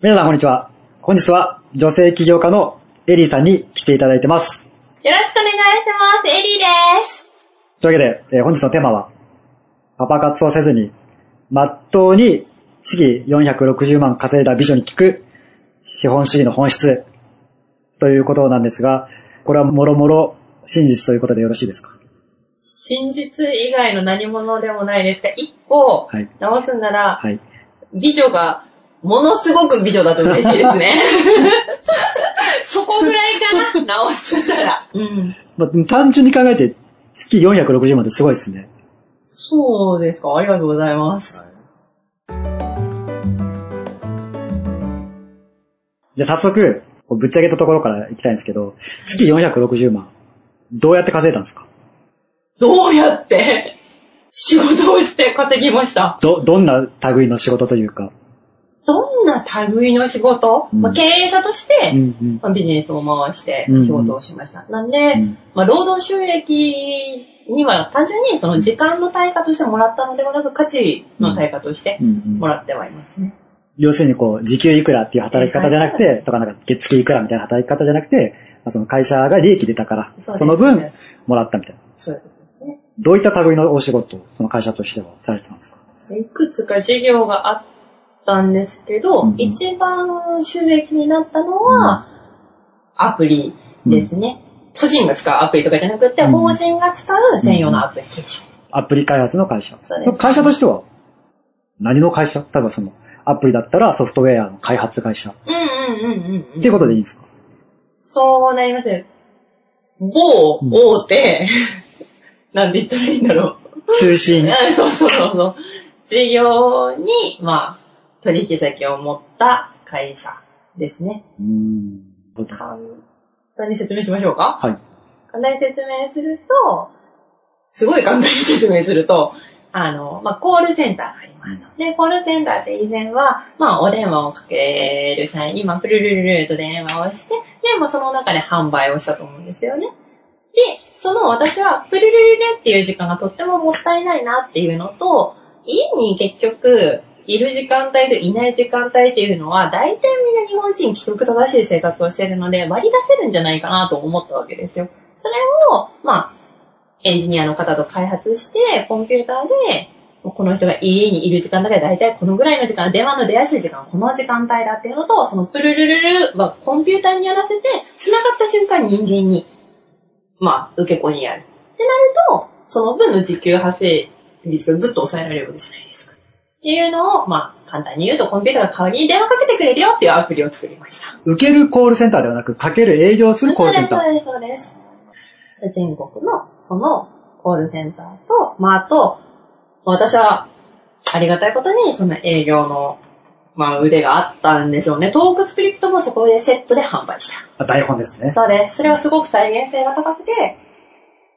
皆さんこんにちは。本日は女性起業家のエリーさんに来ていただいてます。よろしくお願いします。エリーです。というわけで、えー本日のテーマは、パパ活をせずに、まっとうに月460万稼いだ美女に聞く資本主義の本質ということなんですが、これはもろもろ真実ということでよろしいですか？真実以外の何者でもないですが、一個はい。直すんなら、はい。美女がものすごく美女だと嬉しいですね。そこぐらいかな、直すとしたら。うん。まあ、単純に考えて月460万ってすごいですね。そうですか、ありがとうございます。じゃあ早速、こうぶっちゃけたところから行きたいんですけど、月460万、どうやって稼いだんですか？どうやって？仕事をして稼ぎましたど、どんな類の仕事というか？どんな類の仕事、うんまあ、経営者として、うんうん。まあビジネスを回してうん仕事をしました。なんで、うんまあ、労働収益には単純にその時間の対価としてもらったのではなく価値の対価としてうんうんもらってはいますね。要するにこう、時給いくらっていう働き方じゃなくて、とかなんか月給いくらみたいな働き方じゃなくて、まあその会社が利益出たから、その分もらったみたいな。そういうことですね。どういった類のお仕事をその会社としてはされてたんですか？いくつか事業があったんですけど、うんうん一番収益になったのは、アプリですね。個人が使うアプリとかじゃなくて、うん法人が使う専用のアプリケーション。アプリ開発の会社。そうですの会社としては何の会社？例えばその、アプリだったらソフトウェアの開発会社。っうんうんうんうんうん。ていうことでいいんですか？そうなります。某大手、なんて言ったらいいんだろう。通信うん。そ うそうそうそう。事業に、まあ、取引先を持った会社ですね。うん。簡単に説明しましょうか？はい。簡単に説明すると、すごい簡単に説明すると、あの、まあ、コールセンターがあります。で、コールセンターって以前は、まあ、お電話をかける社員に、まあ、プルルルルと電話をして、で、まあ、その中で販売をしたと思うんですよね。で、その私は、プルルルルっていう時間がとってももったいないなっていうのと、家に結局、いる時間帯といない時間帯っていうのは、大体みんな日本人規則正しい生活をしているので、割り出せるんじゃないかなと思ったわけですよ。それを、まあ、エンジニアの方と開発して、コンピューターで、この人が家にいる時間だから大体このぐらいの時間、電話の出やすい時間この時間帯だっていうのと、そのプルルルルはコンピューターにやらせて、繋がった瞬間に人間に、まあ、受け子にやる。ってなると、その分の時給発生率がぐっと抑えられるわけじゃないですか。っていうのを、まあ、簡単に言うと、コンピューターが代わりに電話かけてくれるよっていうアプリを作りました。受けるコールセンターではなく、かける営業するコールセンター。そうです、そうです。全国の、その、コールセンターと、まあ、あと、私は、ありがたいことに、その営業の、まあ、腕があったんでしょうね。トークスクリプトもそこでセットで販売した。あ台本ですね。そうです。それはすごく再現性が高くて、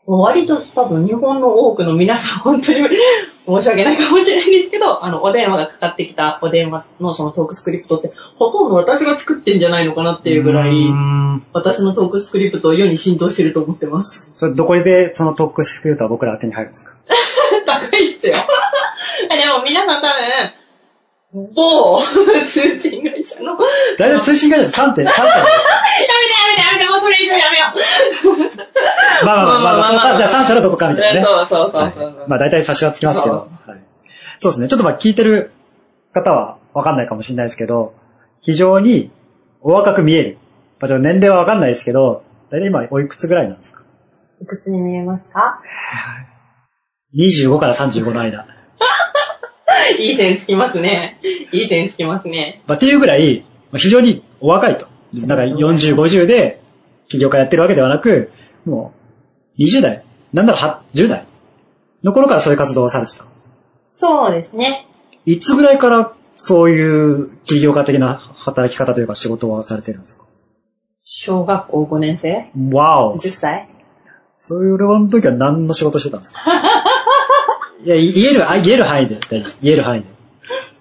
割と多分日本の多くの皆さん本当に申し訳ないかもしれないんですけど、あの、お電話がかかってきたお電話のそのトークスクリプトって、ほとんど私が作ってんじゃないのかなっていうぐらい、ん。私のトークスクリプトを世に浸透してると思ってます。それどこでそのトークスクリプトは僕ら手に入るんですか？高いっすよ。でも皆さん多分、某通信会社の、や大体通信会社3点、3点。めてやめてやめて、もうそれ以上やめよう。まあまあまあまあ、まあ、まあ、じゃあ3社のどこかみたいなね。そうそうそうそう。はいまあ大体差しはつきますけど。そはいそうですね。ちょっとまあ聞いてる方はわかんないかもしれないですけど、非常にお若く見える。まあちょっと年齢はわかんないですけど、大体今おいくつぐらいなんですかいくつに見えますか ?25 から35の間。いい線つきますね。いい線つきますね。まあっていうぐらい、まあ非常にお若いと。なんか40、50で起業家やってるわけではなく、もう20代、なんだろう、は10代の頃からそういう活動をされてた。そうですね。いつぐらいからそういう起業家的な働き方というか仕事をされてるんですか？小学校5年生わお。?10 歳そういうの時は何の仕事してたんですか？いや、い言える、あ言える範囲で大丈夫です。言える範囲で。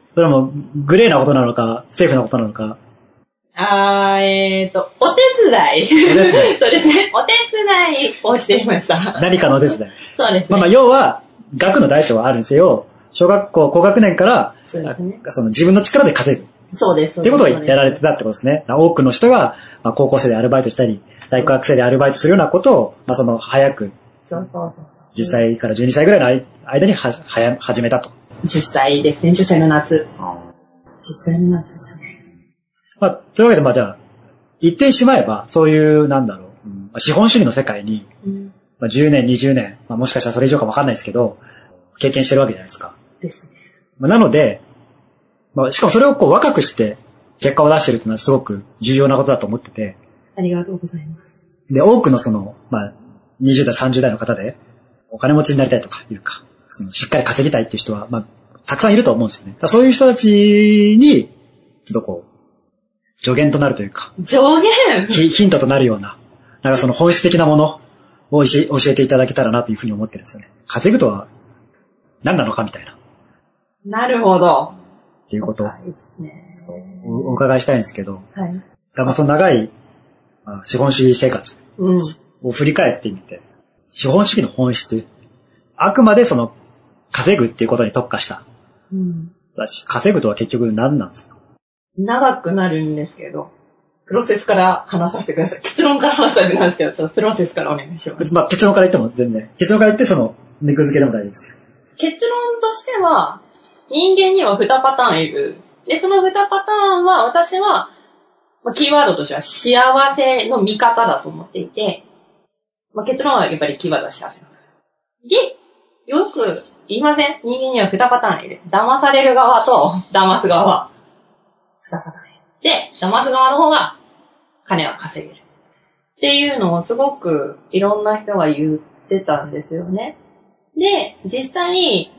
それはもう、グレーなことなのか、セーフなことなのか。あー、えーと、お手伝い。そうですね。お手伝いをしていました。何かのお手伝い。そうですね。まあまあ、要は、学の大小はあるにせよ、小学校高学年から、そうですねの自分の力で稼ぐ。そうです。っていうことをやられてたってことですね。多くの人が、まあ、高校生でアルバイトしたり、大学生でアルバイトするようなことを、まあ、その、早く、そうそう10歳から12歳ぐらいの間には、はや、始めたと。10歳ですね。10歳の夏。10歳の夏ですね。まあ、というわけで、まあじゃあ、言ってしまえば、そういう、なんだろう、うんまあ資本主義の世界に、うん。まあ、10年、20年、まあ、もしかしたらそれ以上かもわかんないですけど、経験してるわけじゃないですか。ですね。まあ、なので、まあ、しかもそれをこう若くして結果を出してるっていうのはすごく重要なことだと思ってて、ありがとうございます。で、多くのその、まあ、20代、30代の方で、お金持ちになりたいとかいうか、そのしっかり稼ぎたいっていう人は、まあ、たくさんいると思うんですよね。そういう人たちに、ちょっとこう、助言となるというか、上限ヒヒントとなるような、なんかその本質的なものを教え教えていただけたらなというふうに思ってるんですよね。稼ぐとは何なのかみたいな、っなるほど。ていうことを深いですね。おお伺いしたいんですけど、はい。だからその長い、まあ、資本主義生活うん。を振り返ってみて、資本主義の本質、あくまでその稼ぐっていうことに特化した。うん。稼ぐとは結局何なんですか？長くなるんですけど、プロセスから話させてください。結論から話させてくださいけど、ちょっとプロセスからお願いします。まあ結論から言っても全然。結論から言ってその、肉付けでも大丈夫ですよ。結論としては、人間には2パターンいる。で、その2パターンは、私は、まあ、キーワードとしては幸せの見方だと思っていて、まあ、結論はやっぱりキーワードは幸せ。で、よく言いません？人間には2パターンいる。騙される側と騙す側は2パターン。で、騙す側の方が金は稼げる。っていうのをすごくいろんな人が言ってたんですよね。で、実際に、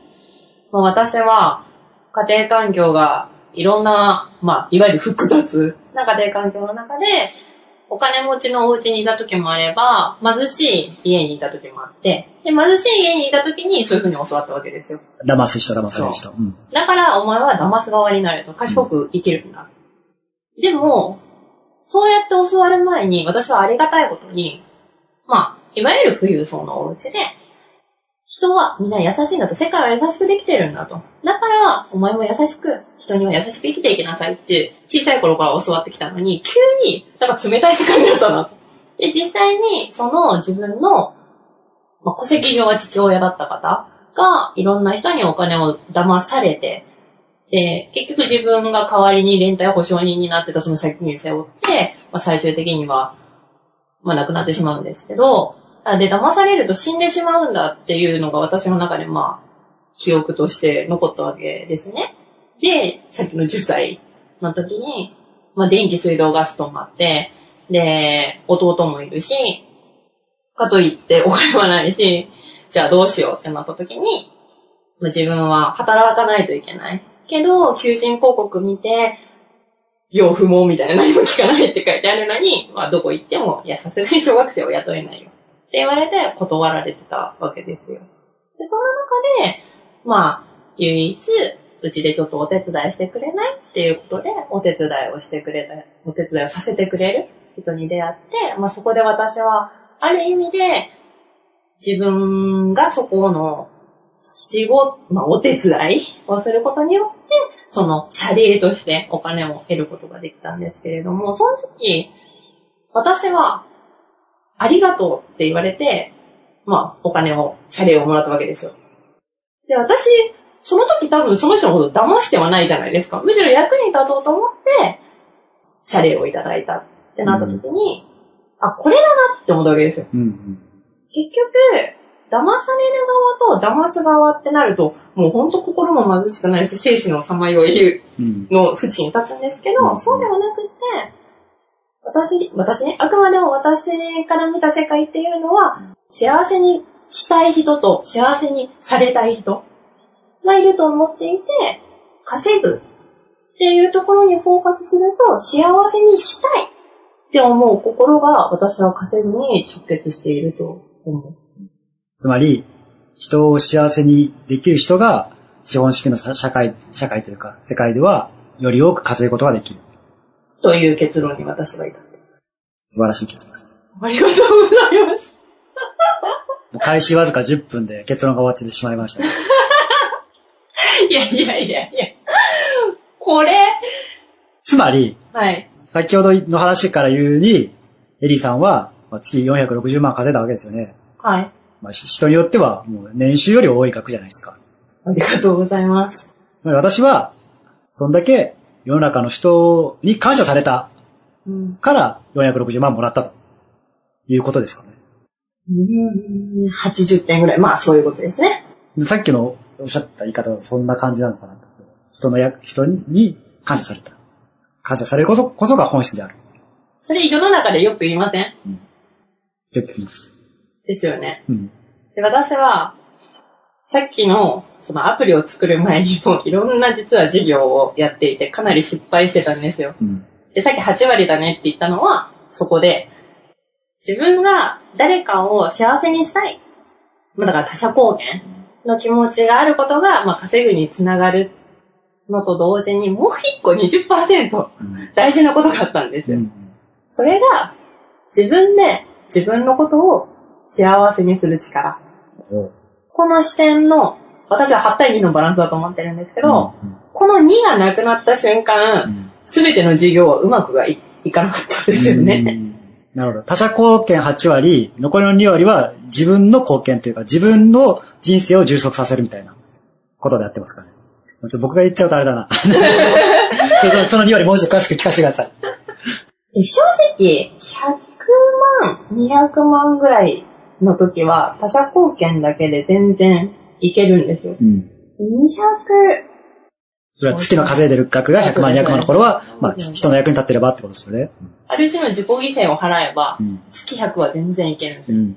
まあ、私は家庭環境がいろんな、まあ、いわゆる複雑な家庭環境の中で、お金持ちのお家にいた時もあれば、貧しい家にいた時もあって、で、貧しい家にいた時にそういう風に教わったわけですよ。騙す人、騙される人。うん。だから、お前は騙す側になると、賢く生きるんだ。でも、そうやって教わる前に、私はありがたいことに、まあ、いわゆる富裕層のお家で、人はみんな優しいんだと、世界は優しくできてるんだと。だから、お前も優しく、人には優しく生きていきなさいって、小さい頃から教わってきたのに、急に、なんか冷たい世界になったなと。で、実際に、その自分の、まあ、戸籍上は父親だった方が、いろんな人にお金を騙されて、で、結局自分が代わりに連帯保証人になってたその借金を背負って、まあ、最終的には、まあ、亡くなってしまうんですけど、あで、騙されると死んでしまうんだっていうのが私の中でまあ、記憶として残ったわけですね。で、さっきの10歳の時に、まあ、電気、水道、ガス止まって、で、弟もいるし、かといってお金はないし、じゃあどうしようってなった時に、まあ自分は働かないといけない。けど、求人広告見て、要不毛みたいな何も聞かないって書いてあるのに、まあどこ行っても、いや、さすがに小学生を雇えないよ。って言われて断られてたわけですよ。で、その中で、まあ、唯一、うちでちょっとお手伝いしてくれないっていうことで、お手伝いをしてくれた、お手伝いをさせてくれる人に出会って、まあそこで私は、ある意味で、自分がそこの仕事、まあお手伝いをすることによって、その謝礼としてお金を得ることができたんですけれども、その時、私は、ありがとうって言われて、まあ、お金を、謝礼をもらったわけですよ。で、私、その時多分その人のことを騙してはないじゃないですか。むしろ役に立とうと思って、謝礼をいただいたってなった時に、あ、これだなって思ったわけですよ。うんうん。結局、騙される側と騙す側ってなると、もうほんと心も貧しくなるし、生死のさまよいうん。の淵に立つんですけど、うんそうではなくて、私、私ね、あくまでも私から見た世界っていうのは、幸せにしたい人と幸せにされたい人がいると思っていて、稼ぐっていうところにフォーカスすると、幸せにしたいって思う心が私は稼ぐに直結していると思う。つまり、人を幸せにできる人が、資本主義のさ社会、社会というか、世界では、より多く稼ぐことができる。という結論に私は至って。素晴らしい結論です。ありがとうございます。開始わずか10分で結論が終わってしまいました、ね。いやいやいやいや。これ、つまり、はい。先ほどの話から言うに、エリーさんは、まあ、月460万稼いだわけですよね。はい。まあ、し人によっては、もう年収より多い額じゃないですか。ありがとうございます。つまり私は、そんだけ世の中の人に感謝されたうん。から460万もらったということですかね。うん80点ぐらい。まあ、そういうことですね。さっきのおっしゃった言い方はそんな感じなのかなと。人のや、人に感謝された。感謝されることこそが本質である。それ世の中でよく言いませんよく言います。ですよね。うん。で、私は、さっきの、そのアプリを作る前にも、いろんな実は事業をやっていて、かなり失敗してたんですよ。うん。で、さっき8割だねって言ったのは、そこで、自分が誰かを幸せにしたい。まあだから他者貢献の気持ちがあることが、まあ稼ぐにつながるのと同時に、もう一個20%うん。大事なことがあったんですよ。うん。それが、自分で自分のことを幸せにする力。この視点の、私は8対2のバランスだと思ってるんですけど、この2がなくなった瞬間、すべての事業はうまくがいいかなかったですよね。うんなるほど。他者貢献8割、残りの2割は自分の貢献というか、自分の人生を充足させるみたいなことでやってますかね。ちょっと僕が言っちゃうとあれだな。ちょっとその2割もうちょっと詳しく聞かせてください。で正直、100万、200万ぐらいの時は、他者貢献だけで全然いけるんですよ。うん。200、それは月の稼いでる額が100万、200万の頃は、まあ、人の役に立ってればってことですよね。ある種の自己犠牲を払えばう、ん。月100は全然いけるんですよ。うん。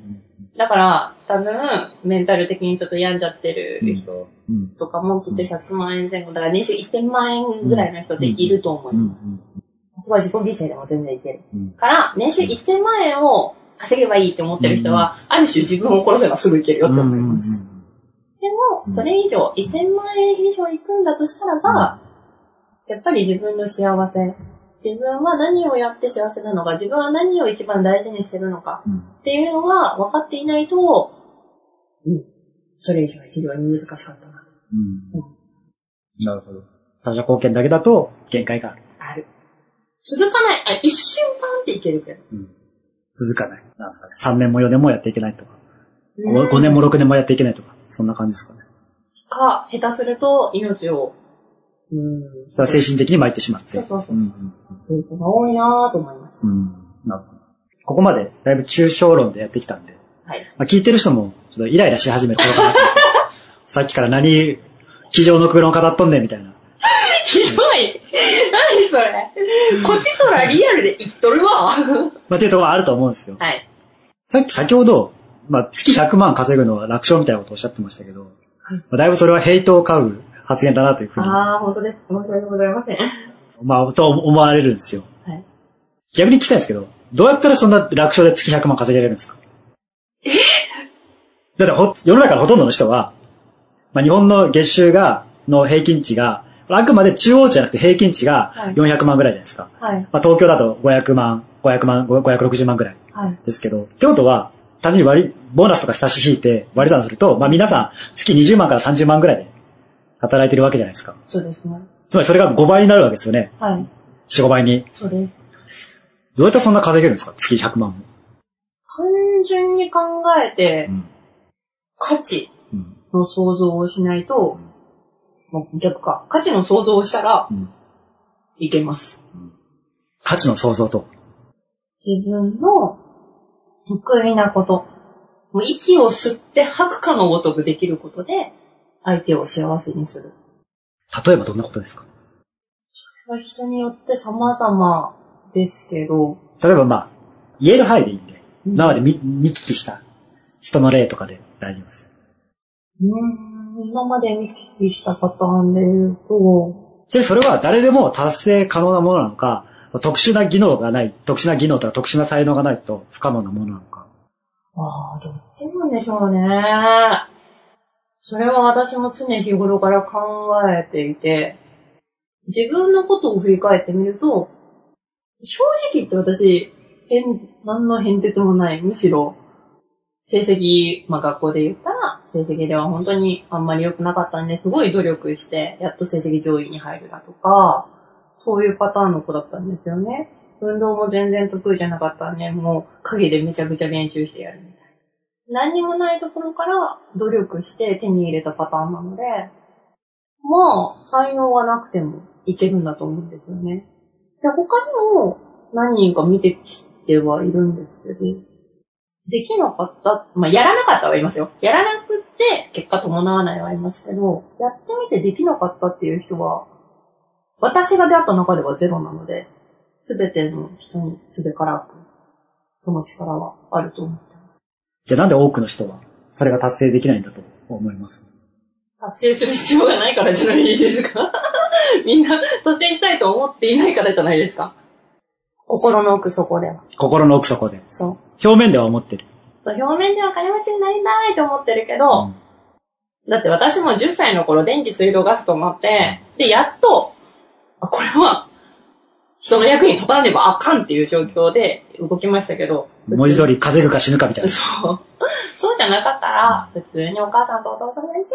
だから、多分、メンタル的にちょっと病んじゃってる人うん。とかもきっと100万円前後、だから年収1000万円ぐらいの人っていると思います。そこは自己犠牲でも全然いける。うん。から、年収1000万円を稼げばいいって思ってる人は、ある種自分を殺せばすぐいけるよって思います。でも、それ以上、1000万円以上いくんだとしたらば、やっぱり自分の幸せ、自分は何をやって幸せなのか、自分は何を一番大事にしてるのかうん。っていうのが分かっていないと、うん、それ以上は非常に難しかったなとうん。なるほど。他者貢献だけだと限界がある。ある。続かない、あ、一瞬パンっていけるけど。うん。続かない。なんですかね。3年も4年もやっていけないとか。うん5年も6年もやっていけないとか。そんな感じですかね。か、下手すると命を、うん。それは精神的に参ってしまって。そうそうそううんそういう人が多いなぁと思います。うん。なるほど。ここまでだいぶ抽象論でやってきたんで、はい。まあ、聞いてる人もちょっとイライラし始める頃かな さっきから何、机上の空論語っとんねんみたいな。ひどい何それこっちとらリアルで生きとるわ まあ、っていうところはあると思うんですよ。はい。さっき先ほど、まあ、月100万稼ぐのは楽勝みたいなことをおっしゃってましたけど、はいまあ、だいぶそれはヘイトを買う発言だなというふうに、あー、本当です。申し訳ございません。まあ、と思われるんですよ。はい。逆に聞きたいんですけど、どうやったらそんな楽勝で月100万稼げれるんですか？だってほ、世の中のほとんどの人は、まあ、日本の月収が、の平均値が、あくまで中央値じゃなくて平均値がはい400万ぐらいじゃないですか。はい。まあ、東京だと500万、500万、560万ぐらいはい。ですけど、ってことは、単純に割り、ボーナスとか差し引いて割り算すると、まあ皆さん月20万から30万ぐらいで働いてるわけじゃないですか。そうですね。つまりそれが5倍になるわけですよね。はい。4、5倍に。そうです。どうやってそんな稼げるんですか？月100万も。単純に考えて、ん。価値うん。の想像をしないと、逆か。価値の想像をしたらうん、いけます。価値の創造と。自分の得意なこと。もう息を吸って吐くかのごとくできることで、相手を幸せにする。例えばどんなことですか？これは人によって様々ですけど、例えばまあ、言える範囲でいいんで、うん今まで見見聞きした人の例とかで大丈夫です。うーん、今まで見聞きしたパターンで言うと、ちなみにそれは誰でも達成可能なものなのか、特殊な技能がない、特殊な技能とか特殊な才能がないと不可能なものなのか。ああ、どっちなんでしょうね。それは私も常日頃から考えていて、自分のことを振り返ってみると、正直言って私、変、何の変哲もない。むしろ、成績、まあ学校で言ったら、成績では本当にあんまり良くなかったんで、すごい努力して、やっと成績上位に入るだとか、そういうパターンの子だったんですよね。運動も全然得意じゃなかったんで、もう影でめちゃくちゃ練習してやるみたいな。何にもないところから努力して手に入れたパターンなので、まあ、才能がなくてもいけるんだと思うんですよね。で、他にも何人か見てきてはいるんですけど、できなかった、まあ、やらなかったはいますよ。やらなく結果伴わないは言いますけど、やってみてできなかったっていう人は、私が出会った中ではゼロなので、すべての人にすべからく、その力はあると思ってます。じゃあなんで多くの人はそれが達成できないんだと思います？達成する必要がないからじゃないですか？みんな達成したいと思っていないからじゃないですか？心の奥底では。心の奥底で。そう。表面では思ってる。そう、表面では金持ちになりたいと思ってるけど、だって私も10歳の頃電気水道ガスと思って、で、やっと、あこれは、人の役に立たねばあかんっていう状況で動きましたけど。文字通り稼ぐか死ぬかみたいな。そう。そうじゃなかったら、普通にお母さんとお父さんがいて、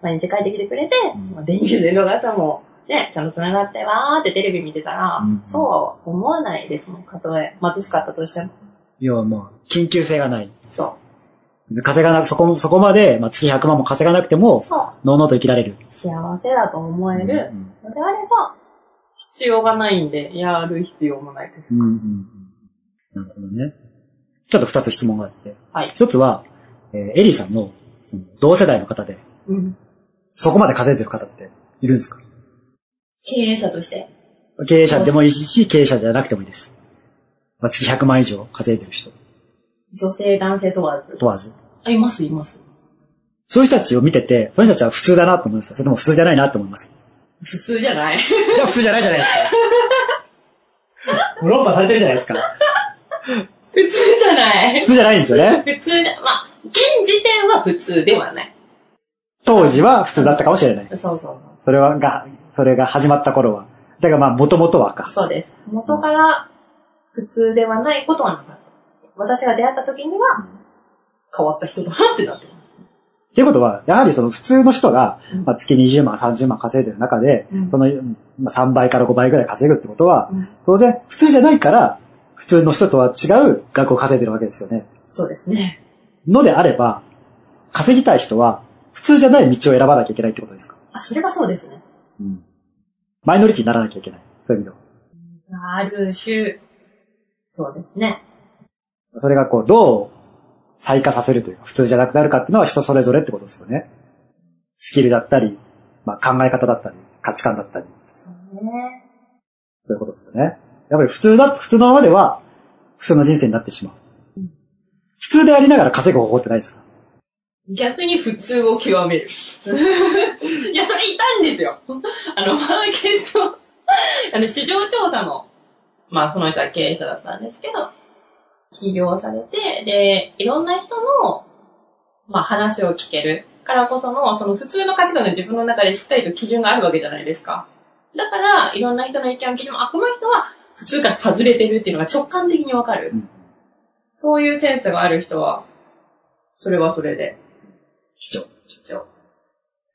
毎日帰ってきてくれて、まあ電気水道ガスも、ね、ちゃんと繋がってわーってテレビ見てたら、うんそうは思わないですもん、たとえ貧しかったとしても。要はもう、緊急性がない。そう。稼がなく、そこ、そこまで、まあ、月100万も稼がなくても、そう。のうのうと生きられる。幸せだと思えるうんのであれば、必要がないんで、やる必要もないという。うんうんうん。なるほどね。ちょっと二つ質問があって。はい。一つは、えーエリーさんの、その同世代の方で、うん。そこまで稼いでる方っているんですか？経営者として。経営者でもいいし、経営者じゃなくてもいいです。まあ、月100万以上稼いでる人女性、男性問わず。問わず。あ、います、います。そういう人たちを見てて、その人たちは普通だなと思いますそれとも普通じゃないなと思います。普通じゃない。じゃあ普通じゃないじゃないですか。論破されてるじゃないですか。普通じゃない普。通じゃないんですよね。普通じゃ、まあ、現時点は普通ではない。当時は普通だったかもしれない。そうそうそう。それは、が、それが始まった頃は。だからまあ、元々はか。そうです。元から普通ではないことはなかった。私が出会った時には、変わった人だなってなってます。っていうことは、やはりその普通の人がうん、まあ、月20万、30万稼いでる中で、うんその、まあ、3倍から5倍ぐらい稼ぐってことは、うん当然、普通じゃないから、普通の人とは違う額を稼いでるわけですよね。そうですね。のであれば、稼ぎたい人は、普通じゃない道を選ばなきゃいけないってことですか？あ、それがそうですね。マイノリティにならなきゃいけない。そういう意味では。ある種、そうですね。それがこう、どう再化させるというか、普通じゃなくなるかっていうのは人それぞれってことですよね。スキルだったり、まあ、考え方だったり、価値観だったり、そうね。そういうことですよね。やっぱり普通だ、普通のままでは、普通の人生になってしまう。普通でありながら稼ぐ方法ってないですか？逆に普通を極める。いや、それいたんですよ。あの、マーケット、あの、市場調査の、まあ、その人は経営者だったんですけど、起業されて、で、いろんな人の、まあ、話を聞けるからこその、その普通の価値観が自分の中でしっかりと基準があるわけじゃないですか。だから、いろんな人の意見を聞いても、あ、この人は普通から外れてるっていうのが直感的にわかる。うんそういうセンスがある人は、それはそれで、市長。貴重。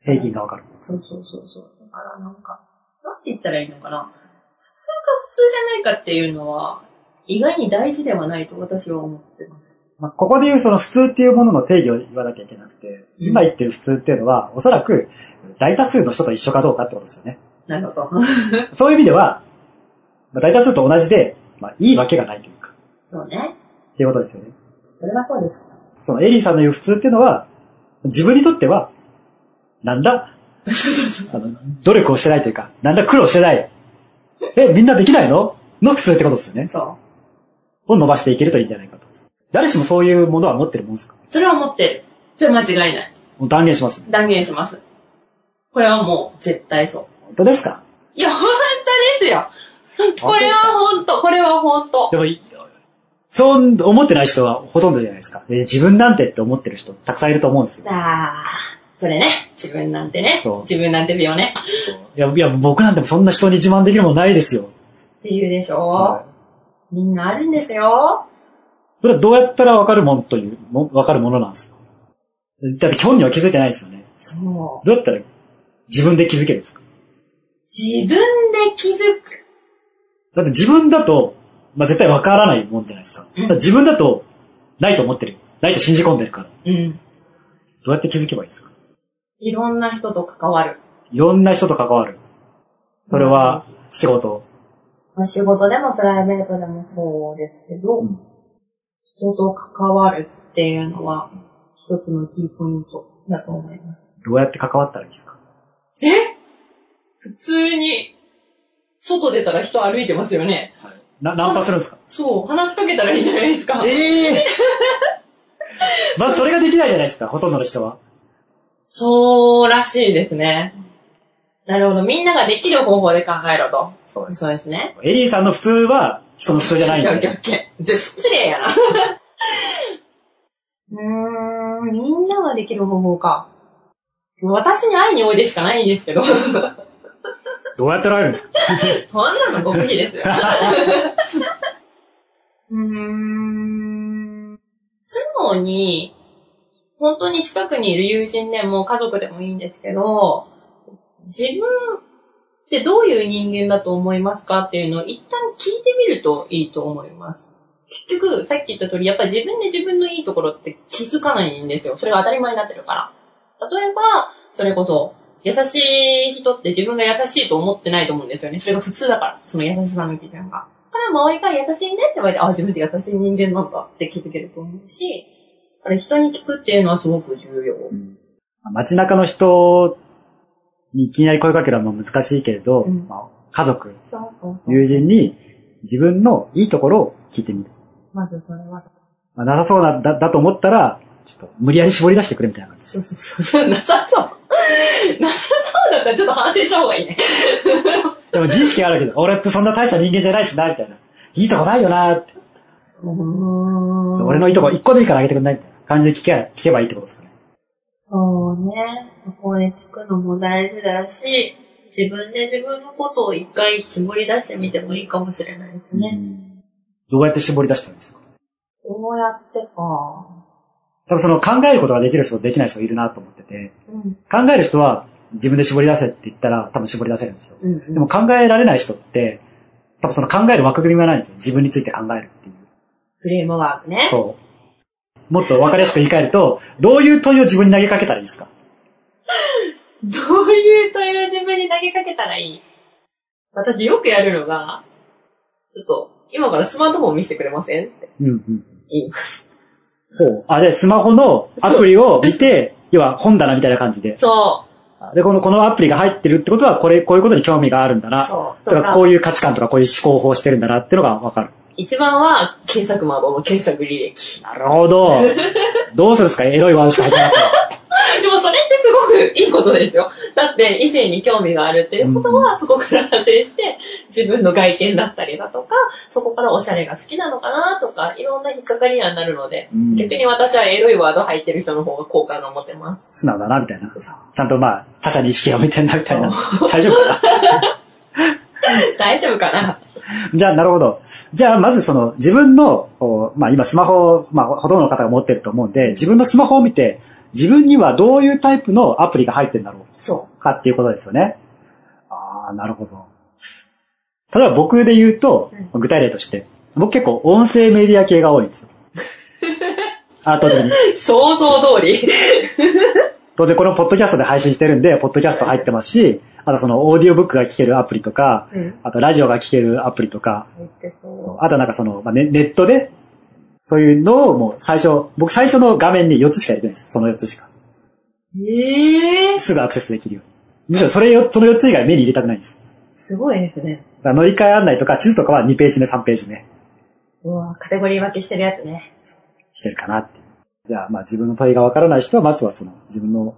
平均がわかる。そうそうそうそう。だからなんか、なんて言ったらいいのかな。普通か普通じゃないかっていうのは、意外に大事ではないと私は思ってます。まあ、ここで言うその普通っていうものの定義を言わなきゃいけなくて、うん今言ってる普通っていうのは、おそらく大多数の人と一緒かどうかってことですよね。なるほど。そういう意味では、まあ、大多数と同じで、まあ、いいわけがないというか、そうね。っていうことですよね。それはそうです。そのエリーさんの言う普通っていうのは、自分にとっては、なんだ、あの、努力をしてないというか、なんだ？苦労してない。え、みんなできないの？の普通ってことですよね。そう。を伸ばしていけるといいんじゃないかと。誰しもそういうものは持ってるもんですか？それは持ってる。それは間違いない。もう断言します。断言します。これはもう絶対そう。本当ですか？いや、本当ですよ。これは本当、これは本当で。も、いそう思ってない人はほとんどじゃないですか。で自分なんてって思ってる人たくさんいると思うんですよ。あー、それね。自分なんてね。自分なんて病ね。いや、いや、僕なんてもそんな人に自慢できるもんないですよ。って言うでしょ、はみんなあるんですよ。それはどうやったらわかるもんという、もわかるものなんですか？だって本人は気づいてないですよね。そう。どうやったら自分で気づけるんですか？自分で気づく。だって自分だと、まあ、絶対わからないもんじゃないですか。うんだから自分だと、ないと思ってる。ないと信じ込んでるから。うん。どうやって気づけばいいですか？いろんな人と関わる。いろんな人と関わる。それは、仕事。まあ、仕事でもプライベートでもそうですけど、うん人と関わるっていうのは一つのキーポイントだと思います。どうやって関わったらいいですか？普通に、外出たら人歩いてますよね。な、ナンパするんですか？そう、話しかけたらいいじゃないですか。ええ まあ、それができないじゃないですか、ほとんどの人は。そうらしいですね。なるほど。みんなができる方法で考えろと。そうでそうですね。エリーさんの普通は、人の普通じゃないんオッケーオで。ッケー。じゃ、失礼やな。うーん、みんなができる方法か。私に会いにおいでしかないんですけど。どうやってられるんですか？そんなの極秘ですよ。うーん。素直に、本当に近くにいる友人でも家族でもいいんですけど、自分ってどういう人間だと思いますかっていうのを一旦聞いてみるといいと思います。結局、さっき言った通り、やっぱり自分で自分のいいところって気づかないんですよ。それが当たり前になってるから。例えば、それこそ、優しい人って自分が優しいと思ってないと思うんですよね。それが普通だから、その優しさの基準が。だから周りから優しいねって言われて、あ、自分って優しい人間なんだって気づけると思うし、あれ人に聞くっていうのはすごく重要。うん街中の人にいきなり声かけるのは難しいけれど、うんまあ、家族、そうそうそう。友人に自分のいいところを聞いてみる。まずそれは。まあ、なさそうなだだと思ったら、ちょっと無理やり絞り出してくれみたいな感じ。そうそうそう。なさそう。なさそうだったらちょっと反省した方がいいね。でも自意識あるけど、俺ってそんな大した人間じゃないしな、みたいな。いいとこないよなって。俺のいいとこ一個でいいからあげてくんないみたいな感じで聞け聞けばいいってことですかね。そうね。そこで聞くのも大事だし、自分で自分のことを一回絞り出してみてもいいかもしれないですね。どうやって絞り出したんですか？どうやってか。多分その考えることができる人とできない人いるなと思ってて、うん。考える人は自分で絞り出せって言ったら多分絞り出せるんですよ。うん、でも考えられない人って、多分その考える枠組みがないんですよ。自分について考えるっていう。フレームワークね。そう。もっと分かりやすく言い換えると、どういう問いを自分に投げかけたらいいですか？どういう問いを自分に投げかけたらいい？私よくやるのが、ちょっと、今からスマートフォン見せてくれません？ってうんうん。言います。ほう。あ、で、スマホのアプリを見て、要は本棚みたいな感じで。そで、この、このアプリが入ってるってことは、これ、こういうことに興味があるんだう。な。そう。とか、こういう価値観とか、こういう思考法をしてるんだなっていうのがわかる。一番は、検索窓の検索履歴。なるほど。どうするんですかエロいワードしか入ってなかったら。でもそれってすごくいいことですよ。だって異性に興味があるっていうことは、そこから派生して、自分の外見だったりだとか、そこからおしゃれが好きなのかなとか、いろんな引っかかりにはなるので、うん逆に私はエロいワード入ってる人の方が好感が持てます。素直だな、みたいな。ちゃんとまあ、他者に意識が向いてんな、みたいな。大丈夫かな？大丈夫かな？じゃあ、なるほど。じゃあ、まずその、自分の、まあ今スマホ、まあほとんどの方が持ってると思うんで、自分のスマホを見て、自分にはどういうタイプのアプリが入ってるんだろそうかっていうことですよね。ああ、なるほど。例えば僕で言うと、具体例として、僕結構音声メディア系が多いんですよ。圧倒的に。う。想像通り。当然このポッドキャストで配信してるんで、ポッドキャスト入ってますし、あとそのオーディオブックが聞けるアプリとか、うん。あとラジオが聞けるアプリとか、あとなんかその、まあ、ネネットで、そういうのをもう最初、僕最初の画面に4つしか入れてないんですよ。その4つしか。う。ええー。すぐアクセスできるように。むしろそれよ、その4つ以外目に入れたくないんです。すごいですね。乗り換え案内とか地図とかは2ページ目、3ページ目うわカテゴリー分けしてるやつね。してるかなって。じゃあまあ自分の問いがわからない人はまずはその自分の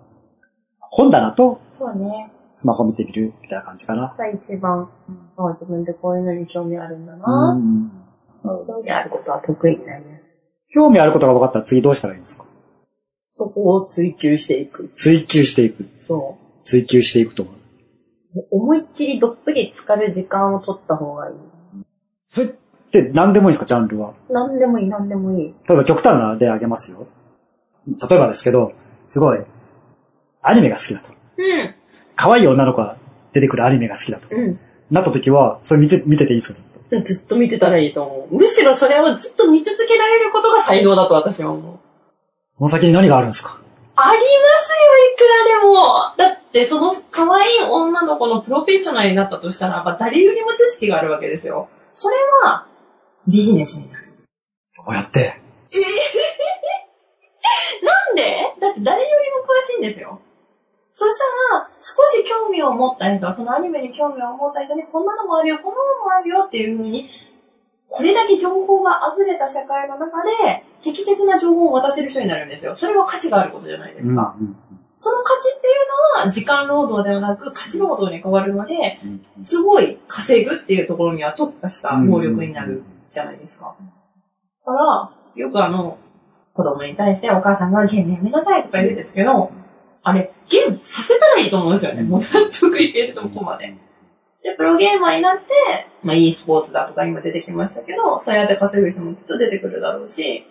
本棚とそうね。スマホ見てみるみたいな感じかな。が一番、あ自分でこういうのに興味あるんだうな。ん興味あることは得意になります。興味あることが分かったら次どうしたらいいんですか？そこを追求していく。追求していく。そ追求していくと思う。う。思いっきりどっぷり浸かる時間を取った方がいい。それって何でもいいんですか？ジャンルは。何でもいい、何でもいい。例えば極端な例あげますよ。例えばですけど、すごい、アニメが好きだと。うん。可愛い女の子が出てくるアニメが好きだと。うん。なった時は、それ見て、見てていいですか？ずっと。ずっと見てたらいいと思う。むしろそれをずっと見続けられることが才能だと私は思う。その先に何があるんですか？ありますよ、いくらでも。だって、その可愛い女の子のプロフェッショナルになったとしたら、やっぱ誰よりも知識があるわけですよ。それは、ビジネスになる。こうやって。なんで？だって誰よりも詳しいんですよ。そしたら、少し興味を持った人は、そのアニメに興味を持った人に、こんなのもあるよ、こんなのもあるよっていう風に、これだけ情報が溢れた社会の中で、適切な情報を渡せる人になるんですよ。それは価値があることじゃないですか。うんその価値っていうのは、時間労働ではなく、価値労働に変わるので、うんうんすごい稼ぐっていうところには特化した能力になるじゃないですか。だから、よくあの、子供に対してお母さんがゲームやめなさいとか言うんですけど、あれ、ゲームさせたらいいと思うんですよね。もう納得いけるとこまで。で、プロゲーマーになって、まあ e スポーツだとか今出てきましたけど、そうやって稼ぐ人もきっと出てくるだろうし、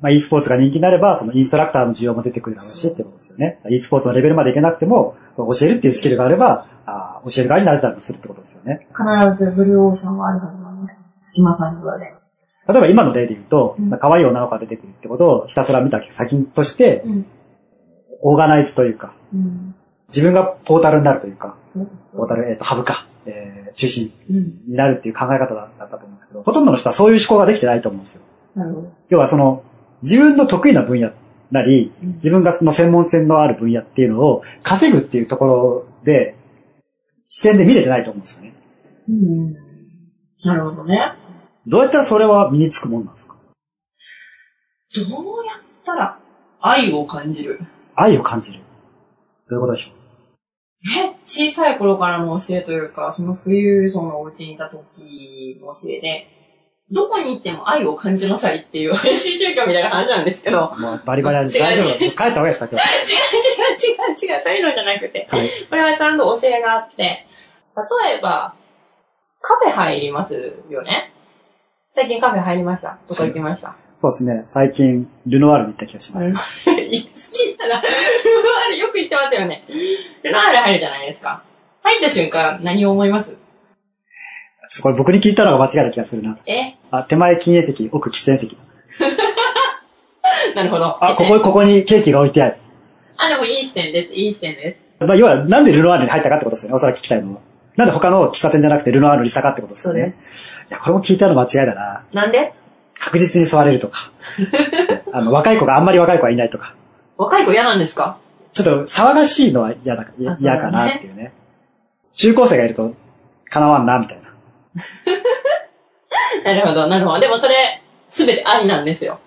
まあ、e スポーツが人気になれば、そのインストラクターの需要も出てくるだろうしってことですよね。e スポーツのレベルまでいけなくても、教えるっていうスキルがあれば、あー教える側になれたりもするってことですよね。必ずブルーオーシャンはあるはずなので、隙間産業で。例えば今の例で言うと、可愛い女の子が出てくるってことをひたすら見た先として、うん。オーガナイズというか、うん。自分がポータルになるというか、そう。ポータル、えっ、と、ハブか、えー、中心うん。になるっていう考え方だったと思うんですけど、ほとんどの人はそういう思考ができてないと思うんですよ。なるほど。要はその、自分の得意な分野なり、うん自分がその専門性のある分野っていうのを稼ぐっていうところで、視点で見れてないと思うんですよね。うん。なるほどね。どうやったらそれは身につくもんなんですか？どうやったら愛を感じる？愛を感じる。どういうことでしょえ？小さい頃からの教えというか、その冬、そのお家にいた時の教えで、どこに行っても愛を感じなさいっていう怪しい宗教みたいな話なんですけど、うもうバリバリある。大丈夫。帰った方がいいですか？今日。違う違う違う違う、そういうのじゃなくて、はい。これはちゃんと教えがあって、例えば、カフェ入りますよね？最近カフェ入りました？どこ行きました？そうですね。最近、ルノワールに行った気がします。好きだな。ルノワールよく言ってますよね。ルノワール入るじゃないですか。入った瞬間、何を思います？これ僕に聞いたのが間違いな気がするな。え？あ、手前禁煙席、奥喫煙席。なるほど。あ、ここ、ここにケーキが置いてある。あ、でもいい視点です。いい視点です。まあ、要は、なんでルノワールに入ったかってことですよね。おそらく聞きたいのは。なんで他の喫茶店じゃなくてルノワールにしたかってことですよね。そいや、これも聞いたの間違いだな。なんで？確実に座れるとか。あの、若い子があんまり若い子はいないとか。若い子嫌なんですか？ちょっと騒がしいのは嫌だ、嫌かなっていうね。中高生がいると、叶わんな、みたいな。なるほど、なるほど。でもそれ、すべて愛なんですよ。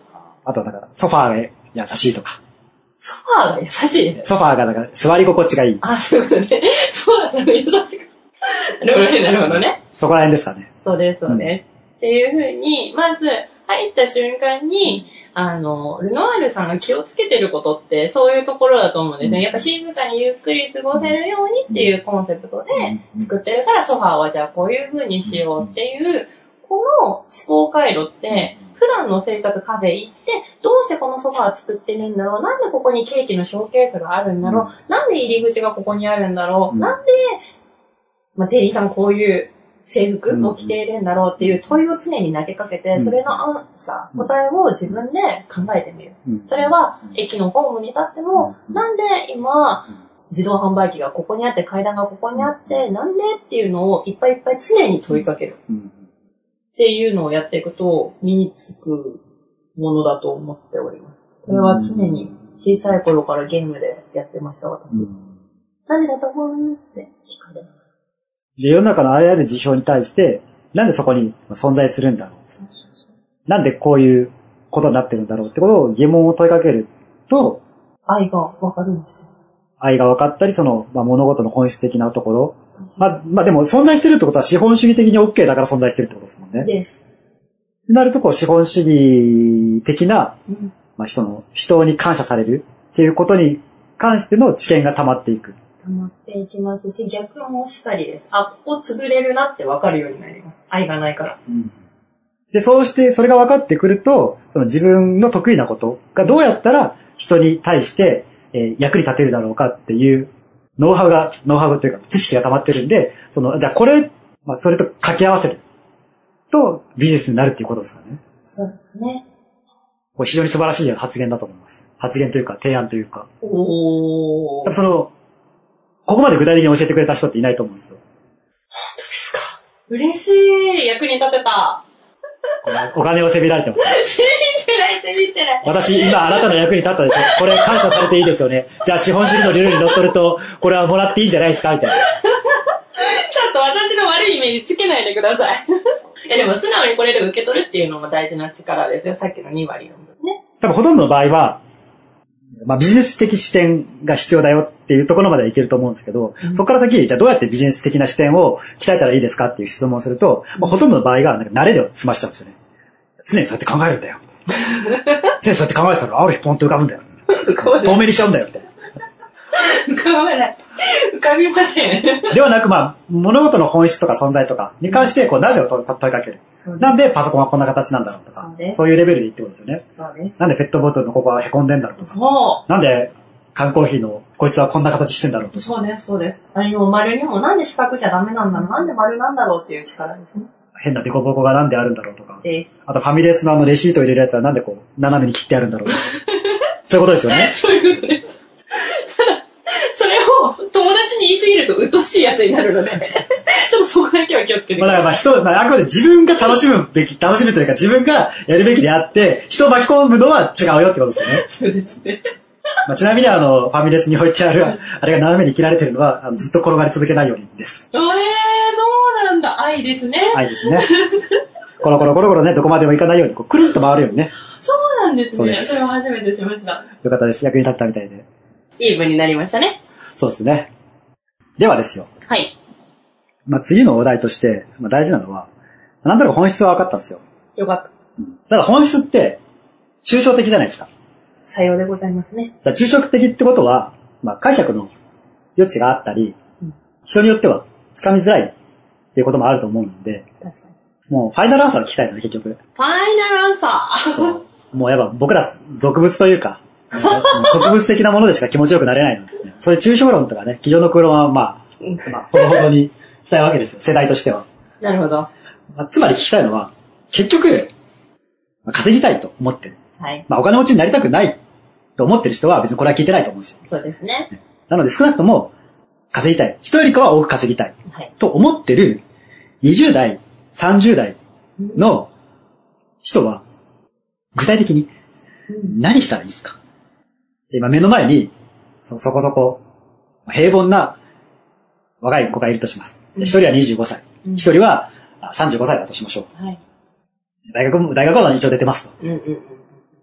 あと、だから、ソファーが優しいとか。ソファーが優しい？ソファーが、だから、座り心地がいい。あ、そういうことね。そうだ、優しく。なるほどね、なるほどね。そこら辺ですかね。そうです、そうです。っていうふうに、まず、入った瞬間に、あの、ルノワールさんが気をつけてることって、そういうところだと思うんですね。やっぱ静かにゆっくり過ごせるようにっていうコンセプトで作ってるから、ソファーはじゃあこういうふうにしようっていう、この思考回路って、普段の生活カフェ行って、どうしてこのソファー作ってるんだろうなんでここにケーキのショーケースがあるんだろうなんで入り口がここにあるんだろう、うん。なんで、まあ、テリーさんこういう制服を着ているんだろうっていう問いを常に投げかけて、うんそれのアンサー、答えを自分で考えてみる。うんそれは、駅のホームに立っても、うんなんで今、自動販売機がここにあって、階段がここにあって、なんでっていうのをいっぱいいっぱい常に問いかける。うんっていうのをやっていくと、身につくものだと思っております。これは常に小さい頃からゲームでやってました、私。なんでだと思う？って聞かれる。で、世の中のあらゆる事象に対して、なんでそこに存在するんだろう。なんでこういうことになってるんだろうってことを疑問を問いかけると、愛がわかるんですよ。愛が分かったり、その、まあ、物事の本質的なところ。まあ、まあでも存在してるってことは資本主義的に OK だから存在してるってことですもんね。です。なると、こう、資本主義的な、うん。まあ、人の、人に感謝されるっていうことに関しての知見が溜まっていく。溜まっていきますし、逆もしかりです。あ、ここ潰れるなってわかるようになります。愛がないから。で、そうして、それが分かってくると、その自分の得意なことがどうやったら人に対して、えー役に立てるだろうかっていうノウハウが、ノウハウというか知識が溜まってるんで、その、じゃあこれ、まあそれと掛け合わせるとビジネスになるっていうことですからね。そうですね。これ非常に素晴らしい発言だと思います。発言というか提案というか。おー。やっぱその、ここまで具体的に教えてくれた人っていないと思うんですよ。ですか？嬉しい。役に立てた。お金をせびられてます。見てない、見てない。私、今あなたの役に立ったでしょこれ感謝されていいですよね。じゃあ資本主義のルールに乗っ取ると、これはもらっていいんじゃないですか？みたいな。ちょっと私の悪いイメージつけないでください。いやでも素直にこれで受け取るっていうのも大事な力ですよ。さっきの2割の分ね。多分ほとんどの場合は、まあビジネス的視点が必要だよっていうところまではいけると思うんですけど、そこから先、じゃあどうやってビジネス的な視点を鍛えたらいいですかっていう質問をすると、まあ、ほとんどの場合がなんか慣れで済ましちゃうんですよね。常にそうやって考えるんだよ。常にそうやって考えてたら、ある日ポンと浮かぶんだよ。浮かばない。透明にしちゃうんだよ。みたいな。浮かばない。浮かびません。ではなく、まあ、物事の本質とか存在とかに関して、こう、なぜを問いかける。なんでパソコンはこんな形なんだろうとかそういうレベルで言ってことですよね。そうです。なんでペットボトルのここは凹んでんだろうとか、そなんで缶コーヒーのこいつはこんな形してんだろうとそうです、そうです。あも丸にもなんで四角じゃダメなんだろうなんで丸なんだろうっていう力ですね。変なデコボコがなんであるんだろうとか、です。あとファミレスのあのレシートを入れるやつはなんでこう、斜めに切ってあるんだろうとか。そういうことですよね。そういうことです。ただ、それを友達に言いすぎると鬱陶しいやつになるので、ちょっとそこだけは気をつけてくまあだからまださあ人、まああくまで自分が楽しむべき、楽しむというか自分がやるべきであって、人を巻き込むのは違うよってことですよね。い。そうですね。まあ、ちなみにあの、ファミレスに置いてある、あれが斜めに切られてるのは、あのずっと転がり続けないようにです。えー、そうなんだ。愛ですね。はいですね。コロコロコロコロね、どこまでもいかないように、こう、くるんと回るようにね。そうなんですね。そうですそれは初めて知りました。よかったです。役に立ったみたいで。イーブンになりましたね。そうですね。ではですよ。はい。まあ、次のお題として、まあ、大事なのは、なんとなく本質は分かったんですよ。よかった。ただ本質って、抽象的じゃないですか。さようでございますね。だから抽象的ってことは、まあ、解釈の余地があったりうん、人によっては掴みづらいっていうこともあると思うんで、確かに。もうファイナルアンサーを聞きたいですね、結局。ファイナルアンサー。もうやっぱ僕ら俗物というか、植物的なものでしか気持ちよくなれないので、そういう抽象論とかね、机上の空論はまあ、まあ、ほどほどにしたいわけですよ、世代としては。なるほど。まあ、つまり聞きたいのは、結局、まあ稼ぎたいと思ってる。はい。まあお金持ちになりたくないと思ってる人は別にこれは聞いてないと思うんですよ。そうですね。なので少なくとも、稼ぎたい。人よりかは多く稼ぎたい。はい。と思ってる20代、30代の人は、具体的に何したらいいですか？今目の前に、そそこそこ、平凡な若い子がいるとします。一人は25歳。うん一人はあ35歳だとしましょう。はい。大学も、大学は一応出てますと。うんうんうん。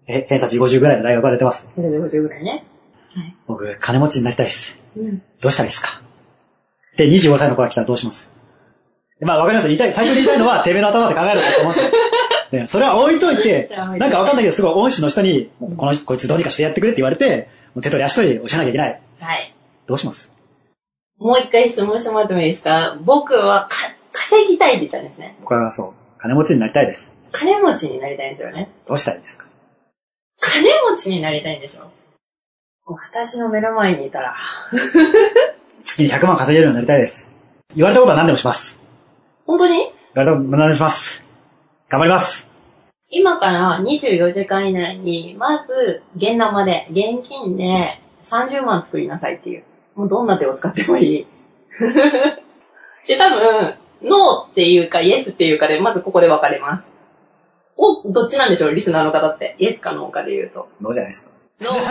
え偏差値50ぐらいの大学は出てますと。150ぐらいね。はい。僕、金持ちになりたいです。うん。どうしたらいいですか？で、25歳の子が来たらどうします？まあ、わかります。言いたい、最初に言いたいのは、てめえの頭で考えるんだと思うんですよ。ね、それは置いといて、なんかわかんないけど、すごい恩師の人に、この、こいつどうにかしてやってくれって言われて、もう手取り足取り教えなきゃいけない。はい。どうします？もう一回質問してもらってもいいですか？僕はか稼ぎたいって言ったんですね。僕はそう、金持ちになりたいです。金持ちになりたいんですよね。どうしたらいいですか？金持ちになりたいんでしょ？私の目の前にいたら、月に100万稼げるようになりたいです。言われたことは何でもします。本当に？言われたことは何でもします。頑張ります。今から24時間以内に、まず、現生で、現金で30万作りなさいっていう。もうどんな手を使ってもいい。で、多分、ノーっていうか、イエスっていうかで、まずここで分かれます。お、どっちなんでしょう？リスナーの方って。イエスかノーかで言うと。どうじゃないですか。ノー。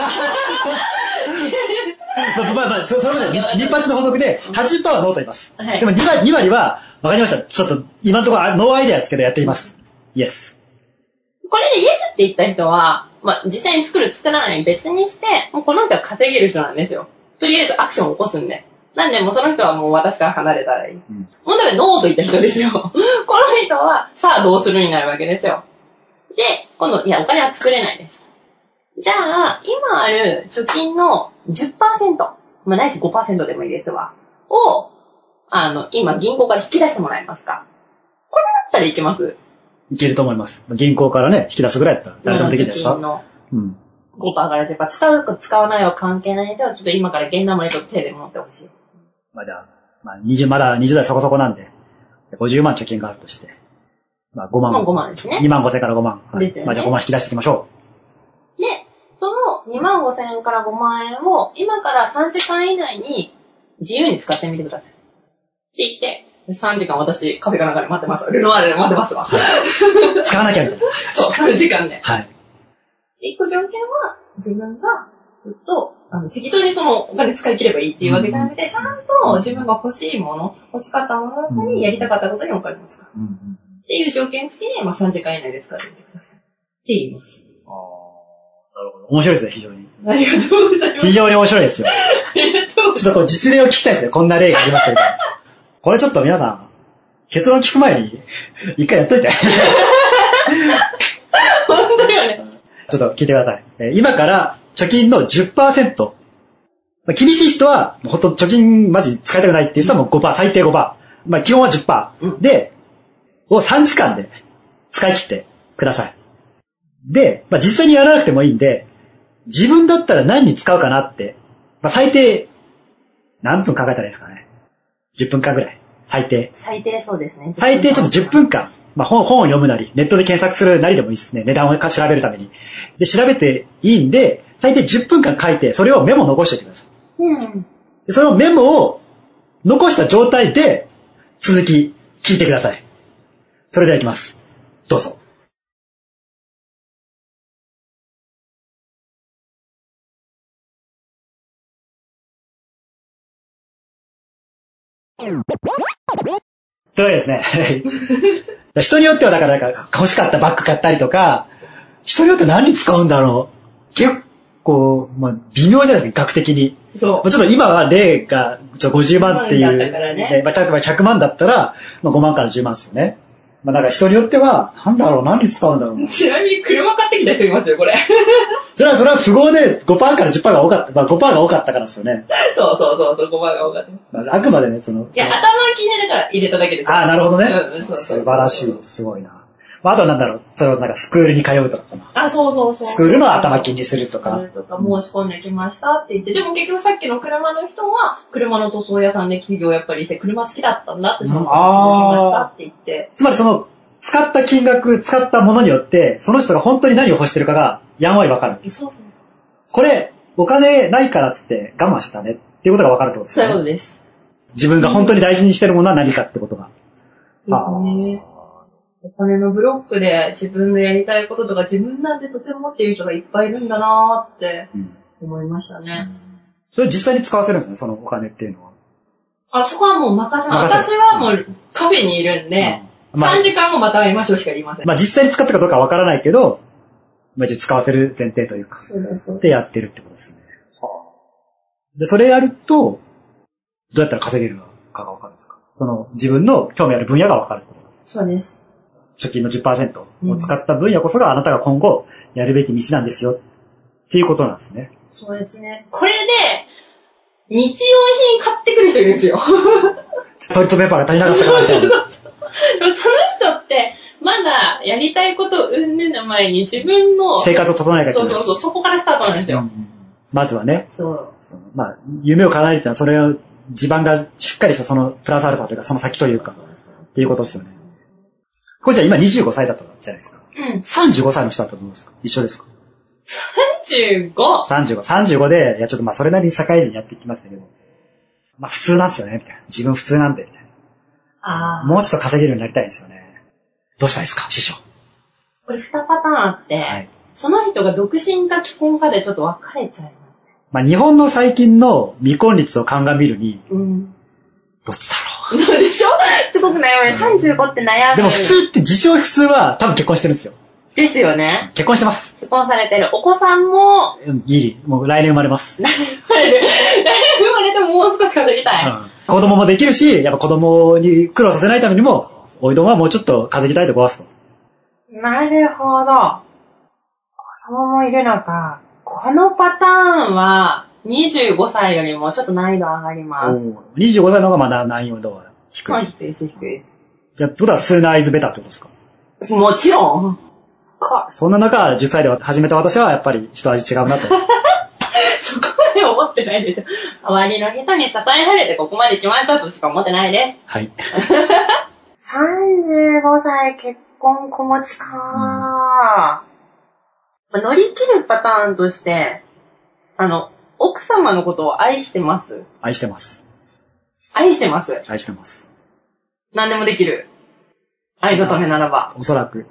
まあまあまあ、そそれまで日発の補足で、80%はノーと言います。はいでも2割 ,2 割は、わかりました。ちょっと、今のところあ no idea ですけどやってみます。イエス。これでイエスって言った人は、まあ、実際に作る作らない別にして、もうこの人は稼げる人なんですよ。とりあえずアクションを起こすんで。なんでもうその人はもう私から離れたらいい。ん問題はノーと言った人ですよ。この人は、さあどうするになるわけですよ。で、今度、いや、お金は作れないです。じゃあ、今ある貯金の10%、まあ、ないし5%でもいいですわ。を、あの、今銀行から引き出してもらえますかこれだったらいけますいけると思います。銀行からね、引き出すぐらいだったら誰でもできるんじゃないですか。うん。5%から10%。使うか使わないは関係ないんですよ。ちょっと今から現生でちょっと手で持ってほしい。まあじゃあ、まあ20、まだ20代そこそこなんで、50万貯金があるとして、まあ5万。まあ5万ですね2万5千から5万。はいですよねまあじゃあ5万引き出していきましょで、その2万5千円から5万円を今から3時間以内に自由に使ってみてください。って言って、3時間私カフェかなんかで待ってます。ルノワールで待ってますわ。う。使わなきゃみたいな。そう、3時間で。はい。一個条件は、自分がずっと、あの、適当にそのお金使い切ればいいっていうわけじゃなくて、ちゃんと自分が欲しいもの、欲しかったものだったり、やりたかったことにお金を使う。うんうんっていう条件付きで、まあ3時間以内で使ってみてください。って言います。あーなるほど。面白いですね、非常に。ありがとうございます。非常に面白いですよ。ありがとうございちょっとこう実例を聞きたいですね。こんな例がありましたけど。これちょっと皆さん、結論聞く前に、一回やっといて。ます。本当よね。ちょっと聞いてください。えー今から貯金の10%。まあ厳しい人は、ほんと貯金マジ使いたくないっていう人はもう5%、最低5%。まあ基本は10%。で、を3時間で使い切ってください。で、まあ実際にやらなくてもいいんで、自分だったら何に使うかなって、まあ最低、何分考えたらいいですかね。10分間ぐらい。最低。最低そうですね。最低ちょっと10分間、まあ本本を読むなり、ネットで検索するなりでもいいですね。値段を調べるために。で、調べていいんで、最低10分間書いて、それをメモ残しておいてください。うん。でそのメモを残した状態で、続き聞いてください。それではいきます。どうぞ。というわけでですね。人によってはだからなんか欲しかったバッグ買ったりとか、人によって何に使うんだろう。結構、まあ、微妙じゃないですか、額的に。そまあちょっと今は例がちょっと50万っていう。50万だったからねでまあ、例えば100万だったら、まあ、5万から10万ですよね。まあ、なんか人によっては、なんだろう、何に使うんだろう。う。ちなみに車買ってきた人いますよ、これ。それは、それは富豪で5%から10%が多かった。まあ、5%が多かったからですよね。そうそうそう、そう5番が多かった。いまあ、あくまでね、その。や、頭気になるから入れただけですよ。ああ、なるほどね。うんうんそうそう素晴らしい。すごいな。まあ、あとはなんだろう、それをなんかスクールに通うとか。あ、そうそうそう。スクールの頭金にするとかとか申し込んできましたって言って、でも結局さっきの車の人は、車の塗装屋さんで企業やっぱりして、車好きだったんだって、そのうんあーましたって言って。つまりその、使った金額、使ったものによって、その人が本当に何を欲してるかが、やんわりわかる。そうそうそう。これ、お金ないからっつって我慢してたねっていうことがわかるってことですそう。です。自分が本当に大事にしてるものは何かってことが。ですね。お金のブロックで自分のやりたいこととか自分なんてとてもっていう人がいっぱいいるんだなーってうん思いましたね。それ実際に使わせるんですね、そのお金っていうのは？あ、そこはもう任せます。私はもうカフェにいるんで、うんまあ3時間もまた会いましょうしか言いません。まあ実際に使ったかどうかはわからないけど、まあ一応使わせる前提というか、そうでやってるってことですね。で、それやると、どうやったら稼げるかがわかるんですか？その自分の興味ある分野がわかるってこと。そうです。貯金の10%を使った分野こそがあなたが今後やるべき道なんですよっていうことなんですね。そうですね。これで、日用品買ってくる人いるんですよ。トイレットペーパーが足りなかったからみたその人って、まだやりたいことをうんぬんの前に自分の、生活を整えなきゃいけない。そうそうそう、そこからスタートなんですよ。うんまずはね、そう。そのまあ、夢を叶えるっていうのはそれを地盤がしっかりしたそのプラスアルファというかその先というか、っていうことですよね。これじゃあ今25歳だったじゃないですか。うん。35歳の人だったらどうですか？一緒ですか？35。?35。35で、いやちょっとまあそれなりに社会人やってきましたけど、まあ普通なんですよね、みたいな。自分普通なんで、みたいああ。な。もうちょっと稼げるようになりたいんですよね。どうしたらいいですか師匠？これ2パターンあって、はい。その人が独身か既婚かでちょっと分かれちゃいますね。まあ日本の最近の未婚率を鑑みるに、うん。どっちだろそうでしょ？すごく悩む。35って悩む。う。でも普通って自称普通は多分結婚してるんですよ。ですよね。結婚してます。結婚されてる。お子さんも、うんギリ。もう来年生まれます。生まれる。生まれてももう少し稼ぎたい。うん子供もできるし、やっぱ子供に苦労させないためにも、おいどんはもうちょっと稼ぎたいと壊すと。なるほど。子供もいるのか。このパターンは、25歳よりもちょっと難易度上がります。25歳の方がまだ難易度は低まあい。低いです、低いです。じゃあ、ってことはスーナーイズベターってことですか？もちろん。か、そんな中、10歳で始めた私はやっぱり一味違うなと。そこまで思ってないですよ。周りの人に支えられてここまで来ましたとしか思ってないです。はい。35歳結婚子持ちかまあ乗り切るパターンとして、あの、奥様のことを愛してます？愛してます。愛してます？愛してます。何でもできる。愛のためならば。おそらく。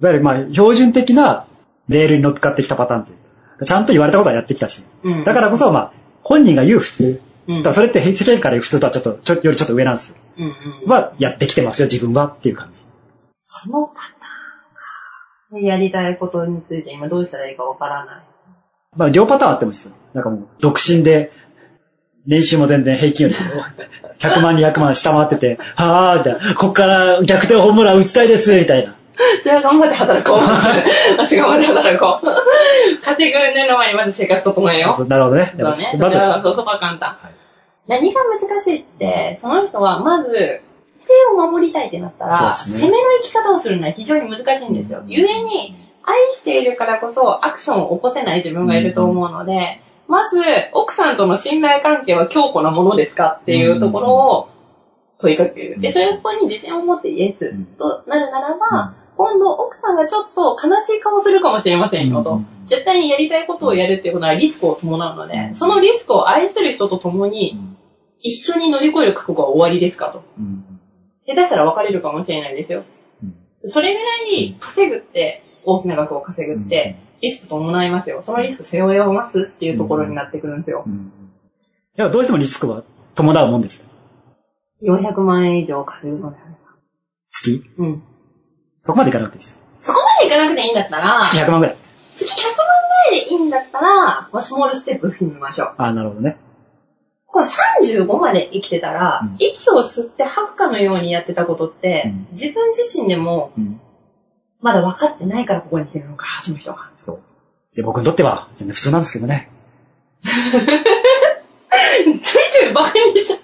いわゆる、まあ、標準的なレールに乗っかってきたパターンというか、ちゃんと言われたことはやってきたし。うん。だからこそ、まあ、本人が言う普通。うんだからそれって世間から言う普通とはちょっと、ちょよりちょっと上なんですよ。うんうん。は、やってきてますよ、自分はっていう感じ。そのパターンか。やりたいことについて今どうしたらいいかわからない。まあ、両パターンあってもいいですよ。なんかもう、独身で、年収も全然平均より100万200万下回ってて、はぁー、みたいな、こっから逆転ホームラン打ちたいです、みたいな。じゃあ頑張って働こう。私頑張って働こう。稼ぐ年の前にまず生活整えよう。なるほどね。そうね。まず、そうそう、そこは簡単。はい何が難しいって、その人はまず、手を守りたいってなったら、ね攻めの生き方をするのは非常に難しいんですよ。うんゆえに、愛しているからこそアクションを起こせない自分がいると思うので、まず、奥さんとの信頼関係は強固なものですかっていうところを問いかける。で、それこに自信を持ってイエスうん。となるならば、今度奥さんがちょっと悲しい顔するかもしれませんよと。うん。絶対にやりたいことをやるっていうことはリスクを伴うので、うん。そのリスクを愛する人と共に一緒に乗り越える覚悟は終わりですかと。うん。下手したら別れるかもしれないですよ。うん。それぐらい稼ぐって、大きな額を稼ぐって、リスク伴いますよ。そのリスク背負いますっていうところになってくるんですよう。んいや、どうしてもリスクは伴うもんですよ。400万円以上稼ぐのであれば。月？うん。そこまでいかなくていいです。そこまでいかなくていいんだったら、月100万ぐらい。月100万ぐらいでいいんだったら、まあ、スモールステップ踏みましょう。ああ、なるほどね。これ35まで生きてたら、うん息を吸って吐くかのようにやってたことって、うん自分自身でもうん。まだ分かってないからここに来てるのか、その人が。で、僕にとっては全然普通なんですけどね。ついてるバカにした。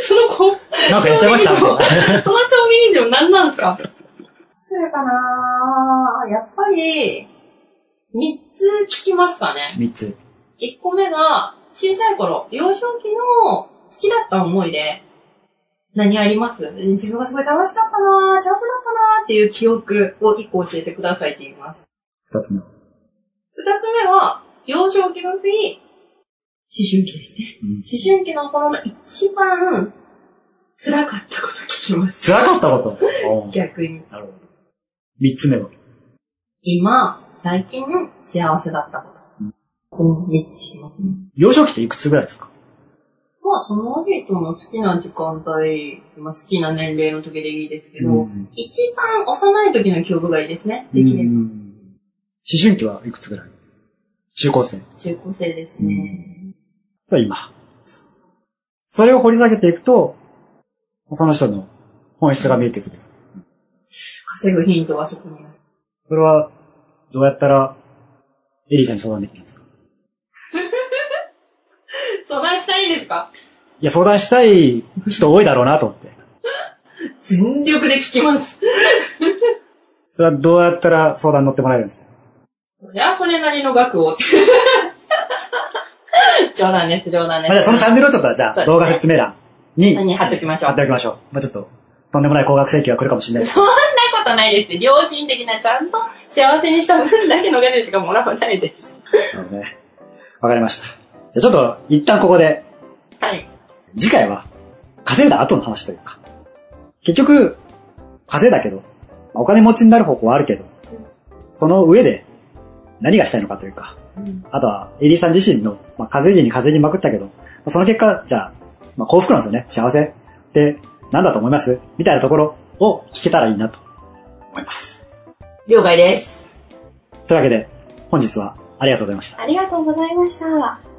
その子、なんかやっちゃいました？その証言以上何なんですか？それかなやっぱり、三つ聞きますかね。3つ。一個目が、小さい頃、幼少期の好きだった思い出、何あります？自分がすごい楽しかったな幸せだったなっていう記憶を一個教えてくださいって言います。2つ目。二つ目は、幼少期の次、思春期ですね。うん思春期の頃の一番辛かったこと聞きます。辛かったこと？逆に。なるほど。3つ目は？今、最近幸せだったこと。この3つ聞きますね。幼少期っていくつぐらいですか？まあ、その人の好きな時間帯、まあ、好きな年齢の時でいいですけど、うん一番幼い時の記憶がいいですね。できれば。うん思春期はいくつぐらい？中高生中高生ですね。と今。それを掘り下げていくと、その人の本質が見えてくる。稼ぐヒントはそこにある。それは、どうやったら、エリーさんに相談できるんですか？相談したいですか？いや、相談したい人多いだろうなと思って。全力で聞きます。それはどうやったら相談に乗ってもらえるんですか？そりゃそれなりの額を。冗談です、冗談です。まあ、じゃあそのチャンネルをちょっと、じゃあね動画説明欄に貼に貼っときましょう？っておきましょう。まあちょっと、とんでもない高額請求が来るかもしれないです。そんなことないです。良心的な、ちゃんと幸せにした分だけの金しかもらわないです。なのでね。わかりました。じゃあちょっと、一旦ここで、はい。次回は、稼いだ後の話というか。結局、稼いだけど、まあお金持ちになる方法はあるけど、その上で、何がしたいのかというか、あとは、エリーさん自身の、まあ、稼ぎに稼ぎまくったけど、まあその結果、じゃあ、まあ、幸福なんですよね。幸せって、何だと思います？みたいなところを聞けたらいいなと思います。了解です。というわけで、本日はありがとうございました。ありがとうございました。